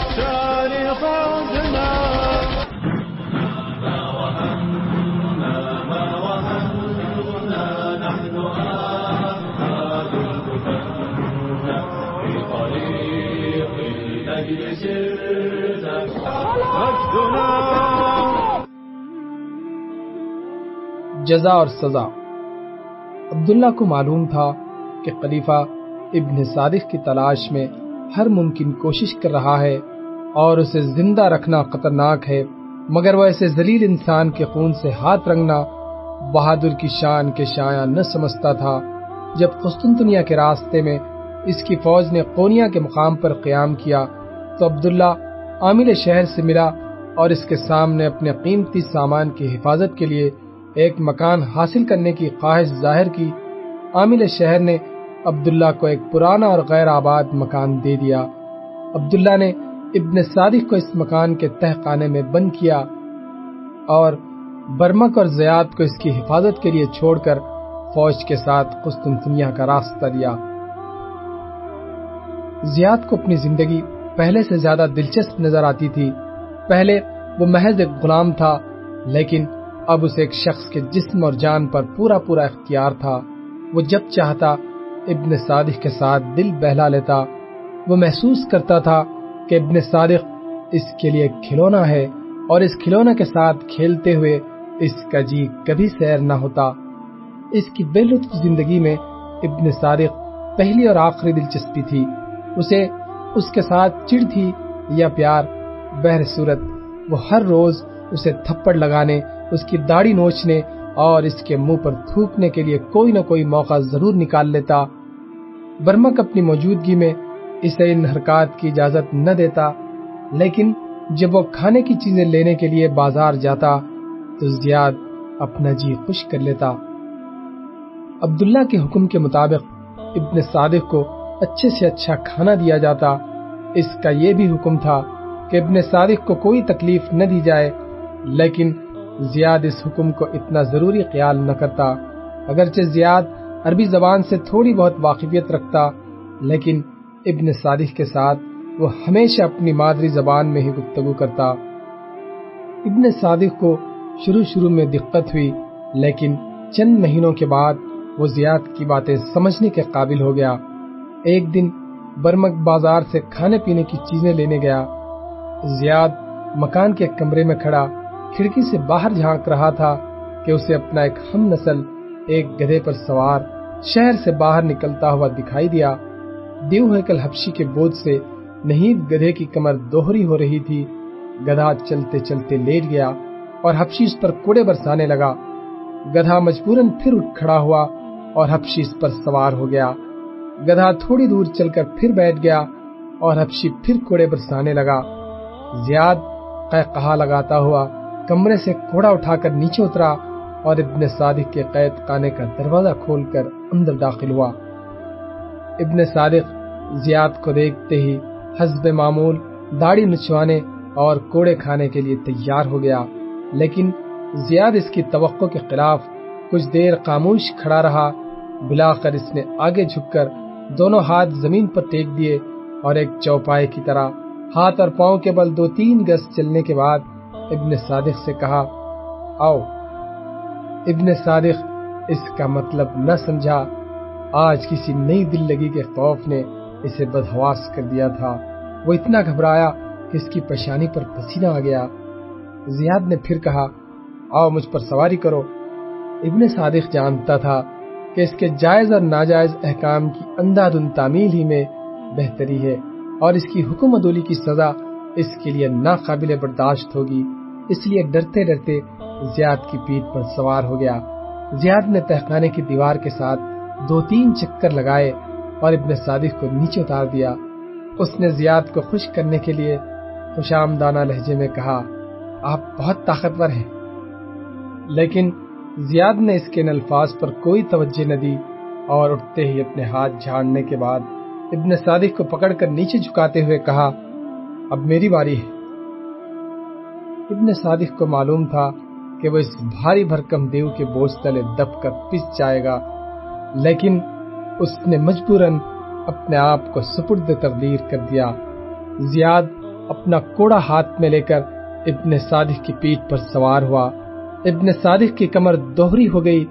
عدنا جزا اور سزا۔ عبداللہ کو معلوم تھا کہ خلیفہ ابن صادق کی تلاش میں ہر ممکن کوشش کر رہا ہے۔ اور اسے زندہ رکھنا خطرناک ہے، مگر وہ ایسے ذلیل انسان کے خون سے ہاتھ رنگنا بہادر کی شان کے شایع نہ سمجھتا تھا۔ جب قسطنطنیہ کے راستے میں اس کی فوج نے قونیا کے مقام پر قیام کیا، تو عبداللہ عامل شہر سے ملا اور اس کے سامنے اپنے قیمتی سامان کی حفاظت کے لیے ایک مکان حاصل کرنے کی خواہش ظاہر کی۔ عامل شہر نے عبداللہ کو ایک پرانا اور غیر آباد مکان دے دیا۔ عبداللہ نے ابن صادق کو اس مکان کے تہ خانے میں بند کیا اور برمک اور زیاد کو اس کی حفاظت کے لیے چھوڑ کر فوج کے ساتھ قسطنطنیہ کا راستہ دیا زیاد کو اپنی زندگی پہلے سے زیادہ دلچسپ نظر آتی تھی۔ پہلے وہ محض ایک غلام تھا، لیکن اب اسے ایک شخص کے جسم اور جان پر پورا پورا اختیار تھا۔ وہ جب چاہتا ابن صادق کے ساتھ دل بہلا لیتا، وہ محسوس کرتا تھا کہ ابن صادق اس کے لیے کھلونا ہے اور اس کھلونا کے ساتھ کھیلتے ہوئے اس کا جی کبھی سیر نہ ہوتا۔ اس کی بے لطف زندگی میں ابن صادق پہلی اور آخری دلچسپی تھی۔ اسے اس کے ساتھ چڑ تھی یا پیار بہر صورت وہ ہر روز اسے تھپڑ لگانے، اس کی داڑھی نوچنے اور اس کے منہ پر تھوکنے کے لیے کوئی نہ کوئی موقع ضرور نکال لیتا۔ برمک اپنی موجودگی میں اسے ان حرکات کی اجازت نہ دیتا، لیکن جب وہ کھانے کی چیزیں لینے کے لیے بازار جاتا تو زیاد اپنا جی خوش کر لیتا۔ عبداللہ کے حکم کے مطابق ابن صادق کو اچھے سے اچھا کھانا دیا جاتا۔ اس کا یہ بھی حکم تھا کہ ابن صادق کو کوئی تکلیف نہ دی جائے، لیکن زیاد اس حکم کو اتنا ضروری خیال نہ کرتا۔ اگرچہ زیاد عربی زبان سے تھوڑی بہت واقفیت رکھتا، لیکن ابن صادق کے ساتھ وہ ہمیشہ اپنی مادری زبان میں ہی گفتگو کرتا۔ ابن صادق کو شروع شروع میں دقت ہوئی، لیکن چند مہینوں کے بعد وہ زیاد کی باتیں سمجھنے کے قابل ہو گیا۔ ایک دن برمک بازار سے کھانے پینے کی چیزیں لینے گیا۔ زیاد مکان کے کمرے میں کھڑا، کھڑکی سے باہر جھانک رہا تھا کہ اسے اپنا ایک ہم نسل، ایک گدھے پر سوار شہر سے باہر نکلتا ہوا دکھائی دیا۔ دیو ہیکل حبشی کے بوجھ سے نہیں گدھے کی کمر دوہری ہو رہی تھی۔ گدھا چلتے چلتے لیٹ گیا اور حبشی اس پر کوڑے برسانے لگا۔ گدھا مجبوراً پھر اٹھ کھڑا ہوا اور حبشی اس پر سوار ہو گیا۔ گدھا تھوڑی دور چل کر پھر بیٹھ گیا اور حبشی پھر کوڑے برسانے لگا۔ زیاد کہا لگاتا ہوا کمرے سے کوڑا اٹھا کر نیچے اترا اور ابن صادق کے قید خانے کا دروازہ کھول کر اندر داخل ہوا۔ ابن صادق زیاد کو دیکھتے ہی حسب معمول داڑھی نچوانے اور کوڑے کھانے کے لیے تیار ہو گیا، لیکن زیاد اس کی توقع کے خلاف کچھ دیر خاموش کھڑا رہا۔ بلا کر اس نے آگے جھک کر دونوں ہاتھ زمین پر ٹیک دیے اور ایک چوپائے کی طرح ہاتھ اور پاؤں کے بل دو تین گز چلنے کے بعد ابن صادق سے کہا، آؤ۔ ابن صادق اس کا مطلب نہ سمجھا۔ آج کسی نئی دل لگی کے خوف نے اسے بدہواس کر دیا تھا۔ وہ اتنا گھبرایا کہ اس کی پریشانی پر پسینہ آ گیا۔ زیاد نے پھر کہا، آؤ مجھ پر سواری کرو۔ ابن صادق جانتا تھا کہ اس کے جائز اور ناجائز احکام کی اندھا دن تعمیل ہی میں بہتری ہے اور اس کی حکم عدولی کی سزا اس کے لیے ناقابل برداشت ہوگی۔ اس لیے ڈرتے ڈرتے زیاد کی پیٹ پر سوار ہو گیا۔ زیاد نے تہخانے کی دیوار کے ساتھ دو تین چکر لگائے اور ابن صادق کو نیچے اتار دیا۔ اس نے زیاد کو خوش کرنے کے لیے خوش آمدانہ لہجے میں کہا، آپ بہت طاقتور ہیں۔ لیکن زیاد نے اس کے ان الفاظ پر کوئی توجہ نہ دی اور اٹھتے ہی اپنے ہاتھ جھاڑنے کے بعد ابن صادق کو پکڑ کر نیچے جھکاتے ہوئے کہا، اب میری باری ہے۔ ابن صادق کو معلوم تھا کہ وہ اس بھاری بھرکم دیو کے بوجھ تلے دب کر پس جائے گا۔ لیکن اس نے مجبوراً اپنے آپ کو سپرد تبدیل کر دیا۔ زیاد اپنا کوڑا ہاتھ میں لے کر ابن صادق کی پیٹ پر سوار ہوا۔ ابن صادق کی کمر دوہری ہو گئی۔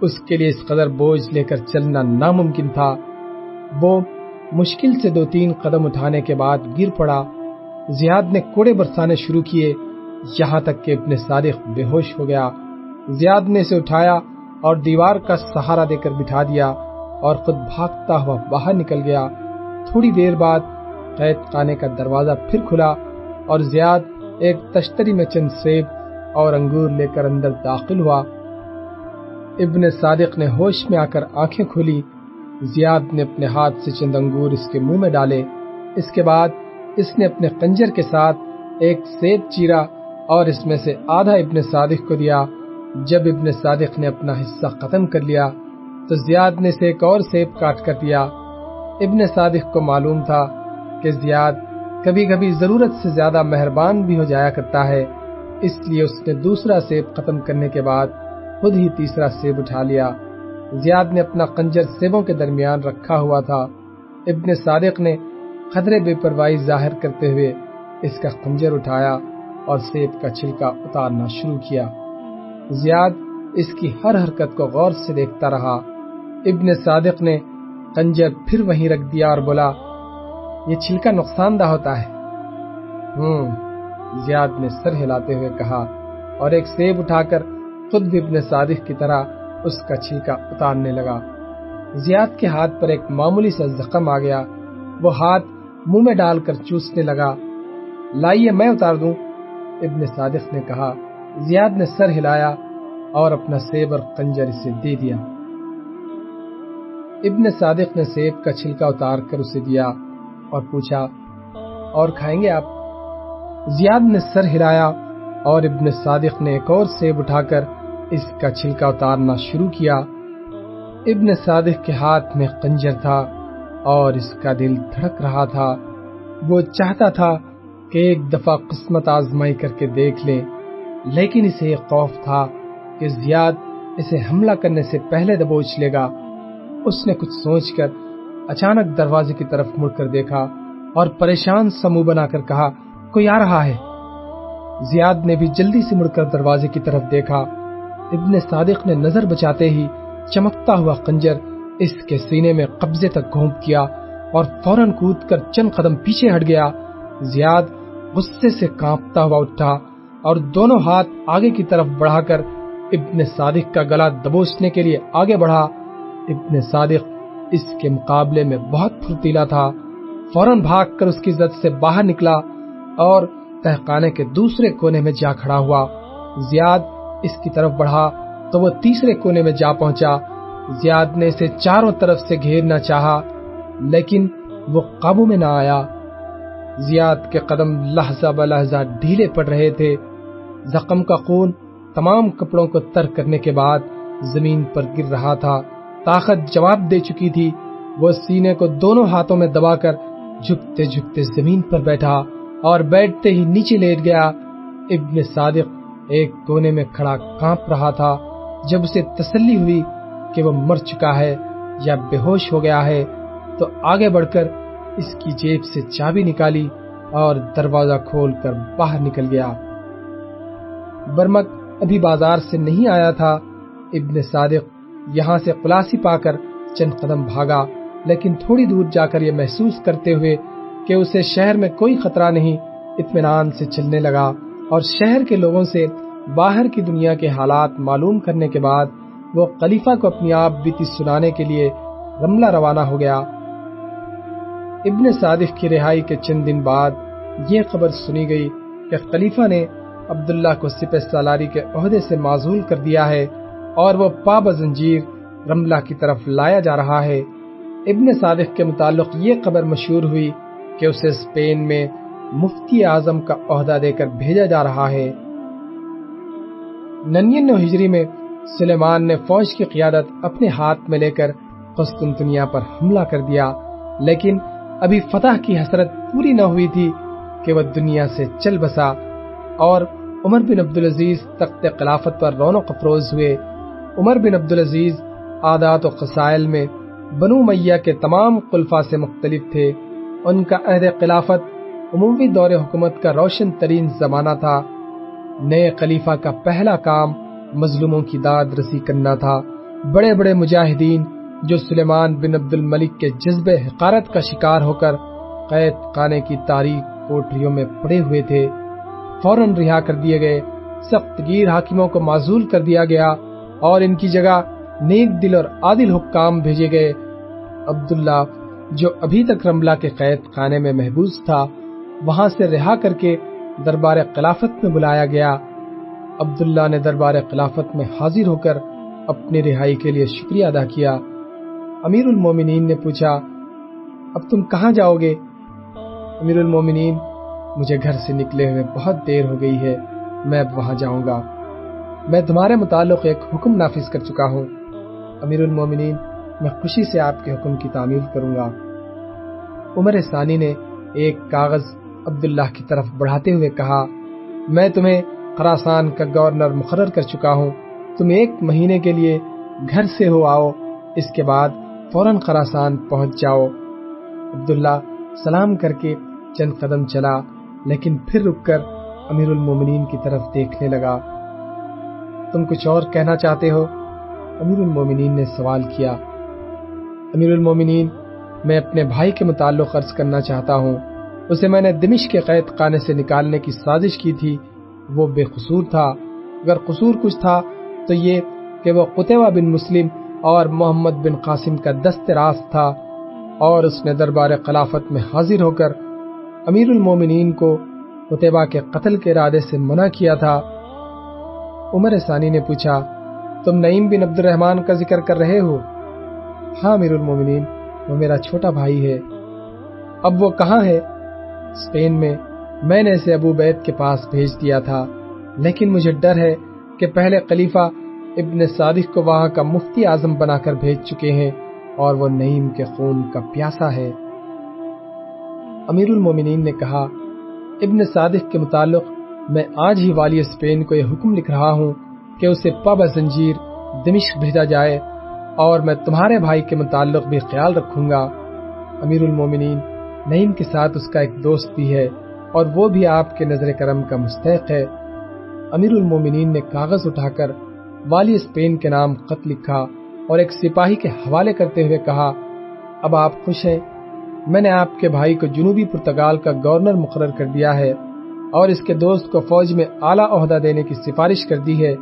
اس کے لیے اس قدر بوجھ لے کر چلنا ناممکن تھا۔ وہ مشکل سے دو تین قدم اٹھانے کے بعد گر پڑا۔ زیاد نے کوڑے برسانے شروع کیے۔ یہاں تک کہ ابن صادق بے ہوش ہو گیا۔ زیاد نے اسے اٹھایا۔ اور دیوار کا سہارا دے کر بٹھا دیا اور خود بھاگتا ہوا باہر نکل گیا۔ تھوڑی دیر بعد قید خانے کا دروازہ پھر کھلا اور زیاد ایک تشتری میں چند سیب اور انگور لے کر اندر داخل ہوا۔ ابن صادق نے ہوش میں آ کر آنکھیں کھولی۔ زیاد نے اپنے ہاتھ سے چند انگور اس کے منہ میں ڈالے۔ اس کے بعد اس نے اپنے کنجر کے ساتھ ایک سیب چیرا اور اس میں سے آدھا ابن صادق کو دیا۔ جب ابن صادق نے اپنا حصہ ختم کر لیا تو زیاد نے اسے ایک اور سیب کاٹ کر دیا۔ ابن صادق کو معلوم تھا کہ زیاد کبھی کبھی ضرورت سے زیادہ مہربان بھی ہو جایا کرتا ہے، اس لیے اس نے دوسرا سیب ختم کرنے کے بعد خود ہی تیسرا سیب اٹھا لیا۔ زیاد نے اپنا کنجر سیبوں کے درمیان رکھا ہوا تھا۔ ابن صادق نے خطرے بے پرواہی ظاہر کرتے ہوئے اس کا کنجر اٹھایا اور سیب کا چھلکا اتارنا شروع کیا۔ زیاد اس کی ہر حرکت کو غور سے دیکھتا رہا۔ ابن صادق نے کنجر پھر وہیں رکھ دیا اور بولا، یہ چھلکا نقصان دہ ہوتا ہے۔ ہوں، زیاد نے سر ہلاتے ہوئے کہا اور ایک سیب اٹھا کر خود بھی ابن صادق کی طرح اس کا چھلکا اتارنے لگا۔ زیاد کے ہاتھ پر ایک معمولی سا زخم آ گیا۔ وہ ہاتھ منہ میں ڈال کر چوسنے لگا۔ لائیے، میں اتار دوں۔ ابن صادق نے کہا زیاد نے سر ہلایا اور اپنا سیب اور کنجر اسے دے دیا۔ ابن صادق نے سیب کا چھلکا اتار کر اسے دیا اور پوچھا، اور کھائیں گے آپ؟ زیاد نے سر ہلایا اور ابن صادق نے ایک اور سیب اٹھا کر اس کا چھلکا اتارنا شروع کیا۔ ابن صادق کے ہاتھ میں کنجر تھا اور اس کا دل دھڑک رہا تھا۔ وہ چاہتا تھا کہ ایک دفعہ قسمت آزمائی کر کے دیکھ لے۔ لیکن اسے ایک خوف تھا کہ زیاد اسے حملہ کرنے سے پہلے دبوچ لے گا۔ اس نے کچھ سوچ کر اچانک دروازے کی طرف مڑ کر دیکھا اور پریشان سمو بنا کر کہا، کوئی آ رہا ہے؟ زیاد نے بھی جلدی سے مڑ کر دروازے کی طرف دیکھا۔ ابن صادق نے نظر بچاتے ہی چمکتا ہوا کنجر اس کے سینے میں قبضے تک گھونپ کیا اور فوراً کود کر چند قدم پیچھے ہٹ گیا۔ زیاد غصے سے کانپتا ہوا اٹھا۔ اور دونوں ہاتھ آگے کی طرف بڑھا کر ابن صادق کا گلا دبوچنے کے لیے آگے بڑھا۔ ابن صادق اس کے مقابلے میں بہت پھرتیلا تھا۔ فوراً بھاگ کر اس کی زد سے باہر نکلا اور تہخانے کے دوسرے کونے میں جا کھڑا ہوا۔ زیاد اس کی طرف بڑھا تو وہ تیسرے کونے میں جا پہنچا۔ زیاد نے اسے چاروں طرف سے گھیرنا چاہا، لیکن وہ قابو میں نہ آیا۔ زیاد کے قدم لہجہ بلحظہ ڈھیلے پڑ رہے تھے۔ زخم کا خون تمام کپڑوں کو تر کرنے کے بعد زمین پر گر رہا تھا۔ طاقت جواب دے چکی تھی۔ وہ سینے کو دونوں ہاتھوں میں دبا کر جھکتے جھکتے زمین پر بیٹھا اور بیٹھتے ہی نیچے لیٹ گیا۔ ابن صادق ایک کونے میں کھڑا کانپ رہا تھا۔ جب اسے تسلی ہوئی کہ وہ مر چکا ہے یا بے ہوش ہو گیا ہے تو آگے بڑھ کر اس کی جیب سے چابی نکالی اور دروازہ کھول کر باہر نکل گیا۔ برمک ابھی بازار سے نہیں آیا تھا۔ ابن صادق یہاں سے خلاصی پا کر چند قدم بھاگا، لیکن تھوڑی دور جا کر یہ محسوس کرتے ہوئے کہ اسے شہر میں کوئی خطرہ نہیں، اطمینان سے چلنے لگا اور شہر کے لوگوں سے باہر کی دنیا کے حالات معلوم کرنے کے بعد وہ خلیفہ کو اپنی آپ بیتی سنانے کے لیے رملہ روانہ ہو گیا۔ ابن صادق کی رہائی کے چند دن بعد یہ خبر سنی گئی کہ خلیفہ نے عبداللہ کو سپہ سالاری کے عہدے سے معذول کر دیا ہے اور وہ پاب زنجیر رملہ کی طرف لایا جا رہا ہے۔ ابن صادق کے متعلق یہ خبر مشہور ہوئی کہ اسے اسپین میں مفتی اعظم کا عہدہ دے کر بھیجا جا رہا ہے۔ ننین ہجری میں سلیمان نے فوج کی قیادت اپنے ہاتھ میں لے کر قسطنطنیہ پر حملہ کر دیا، لیکن ابھی فتح کی حسرت پوری نہ ہوئی تھی کہ وہ دنیا سے چل بسا اور عمر بن عبدالعزیز تخت خلافت پر رونق افروز ہوئے۔ عمر بن عبدالعزیز عادات و قسائل میں بنو میہ کے تمام خلفا سے مختلف تھے۔ ان کا عہد خلافت عمومی دور حکومت کا روشن ترین زمانہ تھا۔ نئے خلیفہ کا پہلا کام مظلوموں کی داد رسی کرنا تھا۔ بڑے بڑے مجاہدین جو سلیمان بن عبد الملک کے جذب حقارت کا شکار ہو کر قید خانے کی تاریخ کوٹریوں میں پڑے ہوئے تھے، فوراً رہا کر دیے گئے، سخت گیر حاکموں کو معذول کر دیا گیا اور ان کی جگہ نیک دل اور عادل حکام بھیجے گئے۔ عبداللہ، جو ابھی تک رملہ کے قید خانے میں محبوس تھا، وہاں سے رہا کر کے دربار خلافت میں بلایا گیا۔ عبداللہ نے دربار خلافت میں حاضر ہو کر اپنی رہائی کے لیے شکریہ ادا کیا۔ امیر المومنین نے پوچھا، اب تم کہاں جاؤ گے؟ امیر المومنین مجھے گھر سے نکلے ہوئے بہت دیر ہو گئی ہے، میں اب وہاں جاؤں گا۔ میں تمہارے متعلق ایک حکم نافذ کر چکا ہوں۔ امیر المومنین میں خوشی سے آپ کے حکم کی تعمیل کروں گا۔ عمر ثانی نے ایک کاغذ عبداللہ کی طرف بڑھاتے ہوئے کہا، میں تمہیں خراسان کا گورنر مقرر کر چکا ہوں۔ تم ایک مہینے کے لیے گھر سے ہو آؤ، اس کے بعد فوراً خراسان پہنچ جاؤ۔ عبداللہ سلام کر کے چند قدم چلا، لیکن پھر رک کر امیر المومنین کی طرف دیکھنے لگا۔ تم کچھ اور کہنا چاہتے ہو؟ امیر المومنین نے سوال کیا۔ امیر المومنین میں اپنے بھائی کے متعلق عرض کرنا چاہتا ہوں۔ اسے میں نے دمش کے قید خانے سے نکالنے کی سازش کی تھی۔ وہ بے قصور تھا۔ اگر قصور کچھ تھا، تو یہ کہ وہ قطبہ بن مسلم اور محمد بن قاسم کا دست راست تھا اور اس نے دربار خلافت میں حاضر ہو کر امیر المومنین کو قطبہ کے قتل کے ارادے سے منع کیا تھا۔ عمر ثانی نے پوچھا، تم نعیم بن عبد الرحمان کا ذکر کر رہے ہو؟ ہاں امیر المومنین، وہ میرا چھوٹا بھائی ہے۔ اب وہ کہاں ہے؟ اسپین میں میں نے اسے ابو بیت کے پاس بھیج دیا تھا، لیکن مجھے ڈر ہے کہ پہلے خلیفہ ابن صادق کو وہاں کا مفتی اعظم بنا کر بھیج چکے ہیں اور وہ نعیم کے خون کا پیاسا ہے۔ امیر المومنین نے کہا، ابن صادق کے متعلق میں آج ہی والی اسپین کو یہ حکم لکھ رہا ہوں کہ اسے پب زنجیر، دمشق بھیجا جائے اور میں تمہارے بھائی کے متعلق بھی خیال رکھوں گا۔ امیر المومنین نعیم کے ساتھ اس کا ایک دوست بھی ہے اور وہ بھی آپ کے نظر کرم کا مستحق ہے۔ امیر المومنین نے کاغذ اٹھا کر والی اسپین کے نام خط لکھا اور ایک سپاہی کے حوالے کرتے ہوئے کہا، اب آپ خوش ہیں، میں نے آپ کے بھائی کو جنوبی پرتگال کا گورنر مقرر کر دیا ہے اور اس کے دوست کو فوج میں اعلیٰ عہدہ دینے کی سفارش کر دی ہے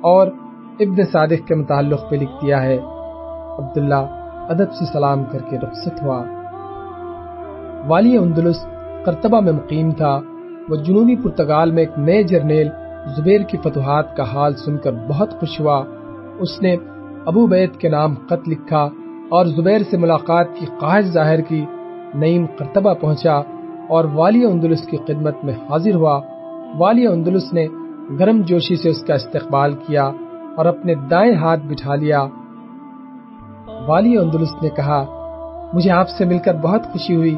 اور ابن صادق کے متعلق پہ لکھ دیا ہے۔ عبداللہ ادب سے سلام کر کے رخصت ہوا۔ والی اندلس کرتبہ میں مقیم تھا۔ وہ جنوبی پرتگال میں ایک نئے جرنیل زبیر کی فتوحات کا حال سن کر بہت خوش ہوا۔ اس نے ابو بیت کے نام خط لکھا اور زبیر سے ملاقات کی خواہش ظاہر کی۔ نعیم کرتبہ پہنچا اور والی اندلس کی خدمت میں حاضر ہوا۔ والی اندلس نے گرم جوشی سے اس کا استقبال کیا اور اپنے دائیں ہاتھ بٹھا لیا۔ والی اندلس نے کہا، مجھے آپ سے مل کر بہت خوشی ہوئی۔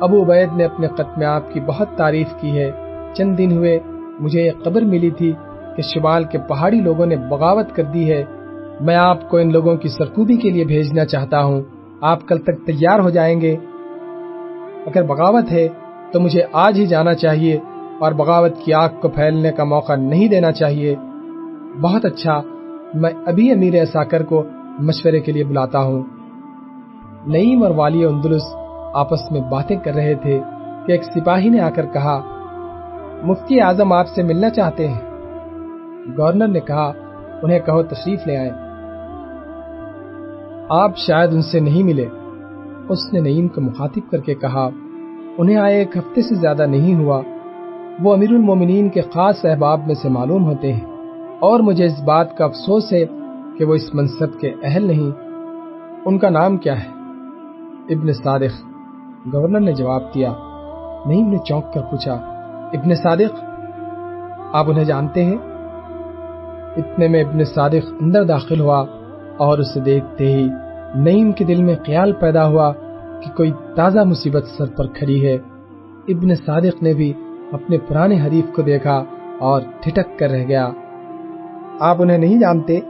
ابو عبید نے اپنے قط میں آپ کی بہت تعریف کی ہے۔ چند دن ہوئے مجھے یہ خبر ملی تھی کہ شمال کے پہاڑی لوگوں نے بغاوت کر دی ہے۔ میں آپ کو ان لوگوں کی سرکوبی کے لیے بھیجنا چاہتا ہوں۔ آپ کل تک تیار ہو جائیں گے۔ اگر بغاوت ہے تو مجھے آج ہی جانا چاہیے اور بغاوت کی آگ کو پھیلنے کا موقع نہیں دینا چاہیے۔ بہت اچھا۔ میں ابھی امیر اساکر کو مشورے کے لیے بلاتا ہوں۔ نعیم اور والی اندلس آپس میں باتیں کر رہے تھے کہ ایک سپاہی نے آ کر کہا مفتی اعظم آپ سے ملنا چاہتے ہیں۔ گورنر نے کہا، انہیں کہو تشریف لے آئے۔ آپ شاید ان سے نہیں ملے۔ اس نے نعیم کو مخاطب کر کے کہا، انہیں آئے ایک ہفتے سے زیادہ نہیں ہوا۔ وہ امیر المومنین کے خاص احباب میں سے معلوم ہوتے ہیں۔ اور مجھے اس بات کا افسوس ہے کہ وہ اس منصب کے اہل نہیں۔ ان کا نام کیا ہے؟ ابن صادق۔ گورنر نے جواب دیا، نعیم نے چونک کر پوچھا ابن صادق، آپ انہیں جانتے ہیں؟ اتنے میں ابن صادق اندر داخل ہوا اور اسے دیکھتے ہی نعیم کے دل میں خیال پیدا ہوا کہ کوئی تازہ مصیبت سر پر کھڑی ہے۔ ابن صادق نے بھی اپنے پرانے حریف کو دیکھا اور ٹھٹک کر رہ گیا۔ آپ انہیں نہیں جانتے؟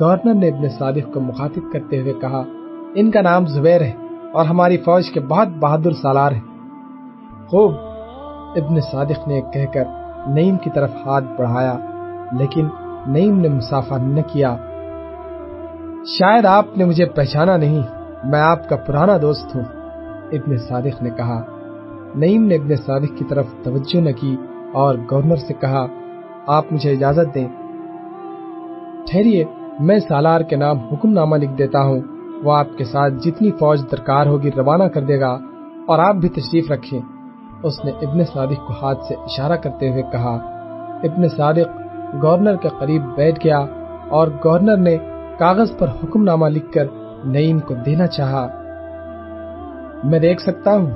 گورنر نے ابن صادق کو مخاطب کرتے ہوئے کہا، ان کا نام زبیر ہے اور ہماری فوج کے بہت بہادر سالار ہیں۔ خوب! ابن صادق نے کہہ کر نعیم کی طرف ہاتھ بڑھایا، لیکن نعیم نے مسافہ نہ کیا۔ شاید آپ نے مجھے پہچانا نہیں، میں آپ کا پرانا دوست ہوں، ابن صادق نے کہا۔ نعیم نے ابن صادق کی طرف توجہ نہ کی اور گورنر سے کہا، آپ مجھے اجازت دیں۔ ٹھہریے، میں سالار کے نام حکم نامہ لکھ دیتا ہوں، وہ آپ کے ساتھ جتنی فوج درکار ہوگی روانہ کر دے گا اور آپ بھی تشریف رکھیں۔ اس نے ابن صادق کو ہاتھ سے اشارہ کرتے ہوئے کہا، ابن صادق گورنر کے قریب بیٹھ گیا اور گورنر نے کاغذ پر حکم نامہ لکھ کر نعیم کو دینا چاہا۔ میں دیکھ سکتا ہوں،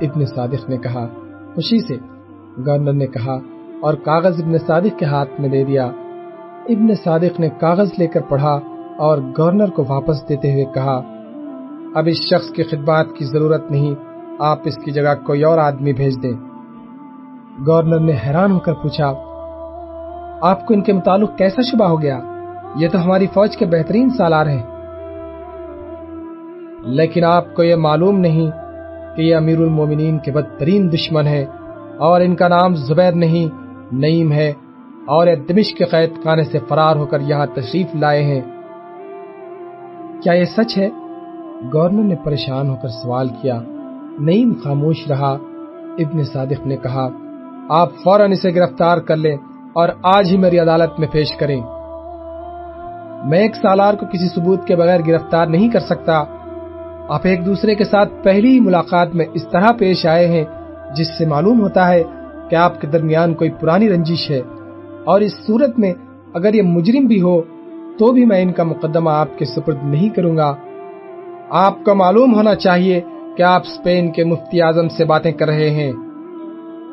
ابن صادق نے کہا۔ خوشی سے گورنر نے کہا اور کاغذ ابن صادق کے ہاتھ میں دے دیا۔ ابن صادق نے کاغذ لے کر پڑھا اور گورنر کو واپس دیتے ہوئے کہا، اب اس شخص کی خدمات کی ضرورت نہیں آپ اس کی جگہ کوئی اور آدمی بھیج دیں۔ گورنر نے حیران ہو کر پوچھا، آپ کو ان کے متعلق کیسا شبہ ہو گیا؟ یہ تو ہماری فوج کے بہترین سالار ہیں۔ لیکن آپ کو یہ معلوم نہیں کہ یہ امیر المومنین کے بدترین دشمن ہے اور ان کا نام زبیر نہیں، نعیم ہے اور یہ دمش کے قید خانے سے فرار ہو کر یہاں تشریف لائے ہیں۔ کیا یہ سچ ہے؟ گورنر نے پریشان ہو کر سوال کیا۔ نعیم خاموش رہا۔ ابن صادق نے کہا، آپ فوراً اسے گرفتار کر لیں اور آج ہی میری عدالت میں پیش کریں۔ میں ایک سالار کو کسی ثبوت کے بغیر گرفتار نہیں کر سکتا۔ آپ ایک دوسرے کے ساتھ پہلی ملاقات میں اس طرح پیش آئے ہیں، جس سے معلوم ہوتا ہے کہ آپ کے درمیان کوئی پرانی رنجش ہے۔ اور اس صورت میں اگر یہ مجرم بھی ہو، تو بھی میں ان کا مقدمہ آپ کے سپرد نہیں کروں گا۔ آپ کو معلوم ہونا چاہیے کہ آپ اسپین کے مفتی اعظم سے باتیں کر رہے ہیں۔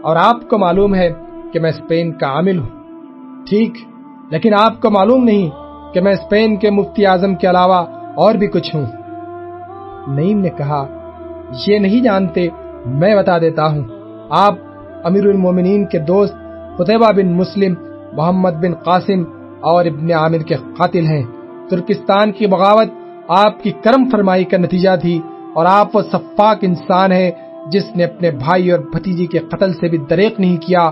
اور آپ کو معلوم ہے کہ میں اسپین کا عامل ہوں۔ ٹھیک، لیکن آپ کو معلوم نہیں کہ میں اسپین کے مفتی اعظم کے علاوہ اور بھی کچھ ہوں۔ نعیم نے کہا، یہ نہیں جانتے، میں بتا دیتا ہوں۔ آپ امیر المومنین کے دوست قطبہ بن مسلم، محمد بن قاسم اور ابن عامر کے قاتل ہیں۔ ترکستان کی بغاوت آپ کی کرم فرمائی کا نتیجہ تھی۔ اور آپ وہ صفاق انسان ہیں جس نے اپنے بھائی اور بھتیجی کے قتل سے بھی دریک نہیں کیا،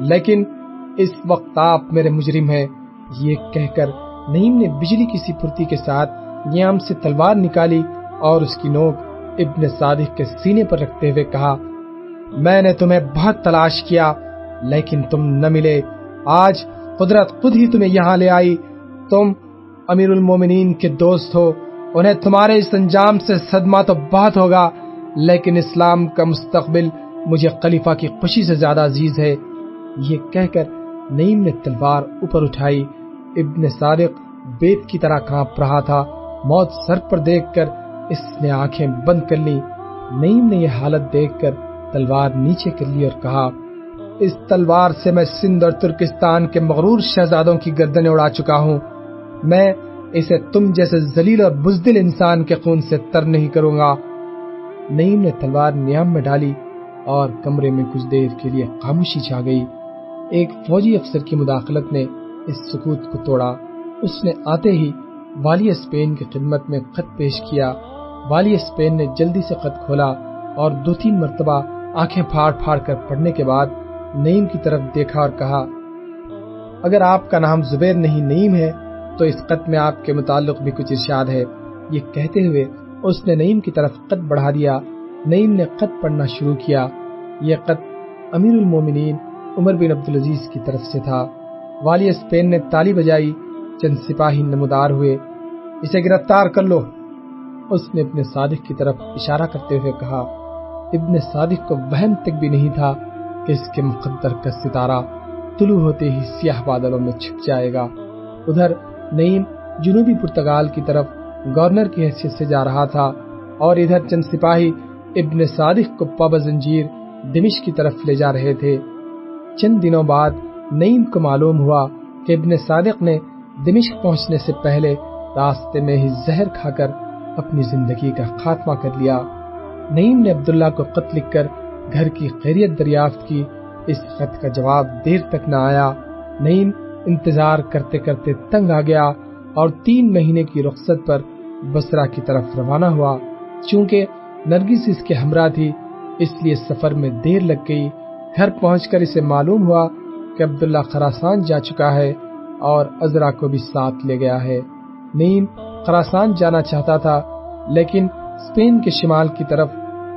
لیکن اس وقت آپ میرے مجرم ہیں۔ یہ کہہ کر نعیم نے بجلی کی سی پھرتی کے ساتھ نیام سے تلوار نکالی اور اس کی نوک ابن صادق کے سینے پر رکھتے ہوئے کہا، میں نے تمہیں بہت تلاش کیا، لیکن تم نہ ملے۔ آج قدرت خود ہی تمہیں یہاں لے آئی۔ تم امیر المومنین کے دوست ہو۔ انہیں تمہارے اس انجام سے صدمہ تو بہت ہوگا، لیکن اسلام کا مستقبل مجھے خلیفہ کی خوشی سے زیادہ عزیز ہے۔ یہ کہہ کر نعیم نے تلوار اوپر اٹھائی۔ ابن صادق بیت کی طرح کانپ رہا تھا۔ موت سر پر دیکھ کر اس نے آنکھیں بند کر لی نعیم نے یہ حالت دیکھ کر تلوار نیچے کر لی اور کہا، اس تلوار سے میں سندھ اور ترکستان کے مغرور شہزادوں کی گردنیں اڑا چکا ہوں۔ میں اسے تم جیسے ذلیل اور بزدل انسان کے خون سے تر نہیں کروں گا۔ نعیم نے تلوار نیام میں ڈالی اور کمرے میں کچھ دیر کے لیے خاموشی چھا گئی۔ ایک فوجی افسر کی مداخلت نے اس سکوت کو توڑا۔ اس نے آتے ہی والی اسپین کی خدمت میں خط پیش کیا۔ والی اسپین نے جلدی سے خط کھولا اور دو تین مرتبہ آنکھیں پھاڑ پھاڑ کر پڑھنے کے بعد نعیم کی طرف دیکھا اور کہا، اگر آپ کا نام زبیر نہیں نعیم ہے تو اس خط میں آپ کے متعلق بھی کچھ ارشاد ہے۔ یہ کہتے ہوئے اس نے نعیم کی طرف خط بڑھا دیا۔ نعیم نے خط پڑھنا شروع کیا۔ یہ خط امیر المومنین عمر بن عبدالعزیز کی طرف سے تھا۔ والی اسپین نے تالی بجائی۔ چند سپاہی نمودار ہوئے۔ اسے گرفتار کر لو۔ اس نے اپنے صادق کی طرف اشارہ کرتے ہوئے کہا، ابن صادق کو وہم تک بھی نہیں تھا کہ اس کے مقدر کا ستارہ طلوع ہوتے ہی سیاہ بادلوں میں چھپ جائے گا۔ ادھر نعیم جنوبی پرتگال کی طرف گورنر کی حیثیت سے جا رہا تھا اور ادھر چند سپاہی ابن صادق کو پب زنجیر دمش کی طرف لے جا رہے تھے۔ چند دنوں بعد نعیم کو معلوم ہوا کہ ابن صادق نے دمشق پہنچنے سے پہلے راستے میں ہی زہر کھا کر اپنی زندگی کا خاتمہ کر لیا۔ نعیم نے عبداللہ کو خط لکھ کر گھر کی خیریت دریافت کی، اس خط کا جواب دیر تک نہ آیا۔ نعیم انتظار کرتے کرتے تنگ آ گیا اور تین مہینے کی رخصت پر بسرا کی طرف روانہ ہوا۔ چونکہ نرگس اس کے ہمراہ تھی، اس لیے سفر میں دیر لگ گئی۔ گھر پہنچ کر اسے معلوم ہوا کہ عبداللہ خراسان جا چکا ہے اور ازرا کو بھی ساتھ لے گیا ہے۔ نیم خراسان جانا چاہتا تھا، لیکن اسپین کے شمال کی طرف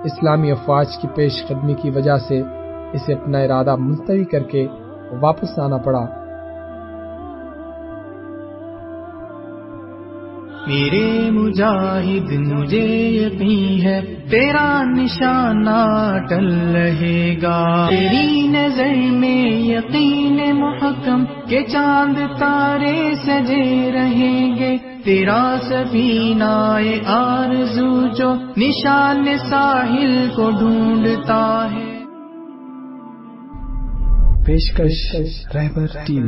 اسلامی افواج کی پیش قدمی کی وجہ سے اسے اپنا ارادہ ملتوی کر کے واپس آنا پڑا۔ میرے مجاہد، مجھے یقین ہے، تیرا نشانہ ٹل رہے گا۔ تیری نظر میں یقین محکم کے چاند تارے سجے رہیں گے۔ تیرا سفینہ آرزو جو نشان ساحل کو ڈھونڈتا ہے۔ پیشکش رہبر ٹیم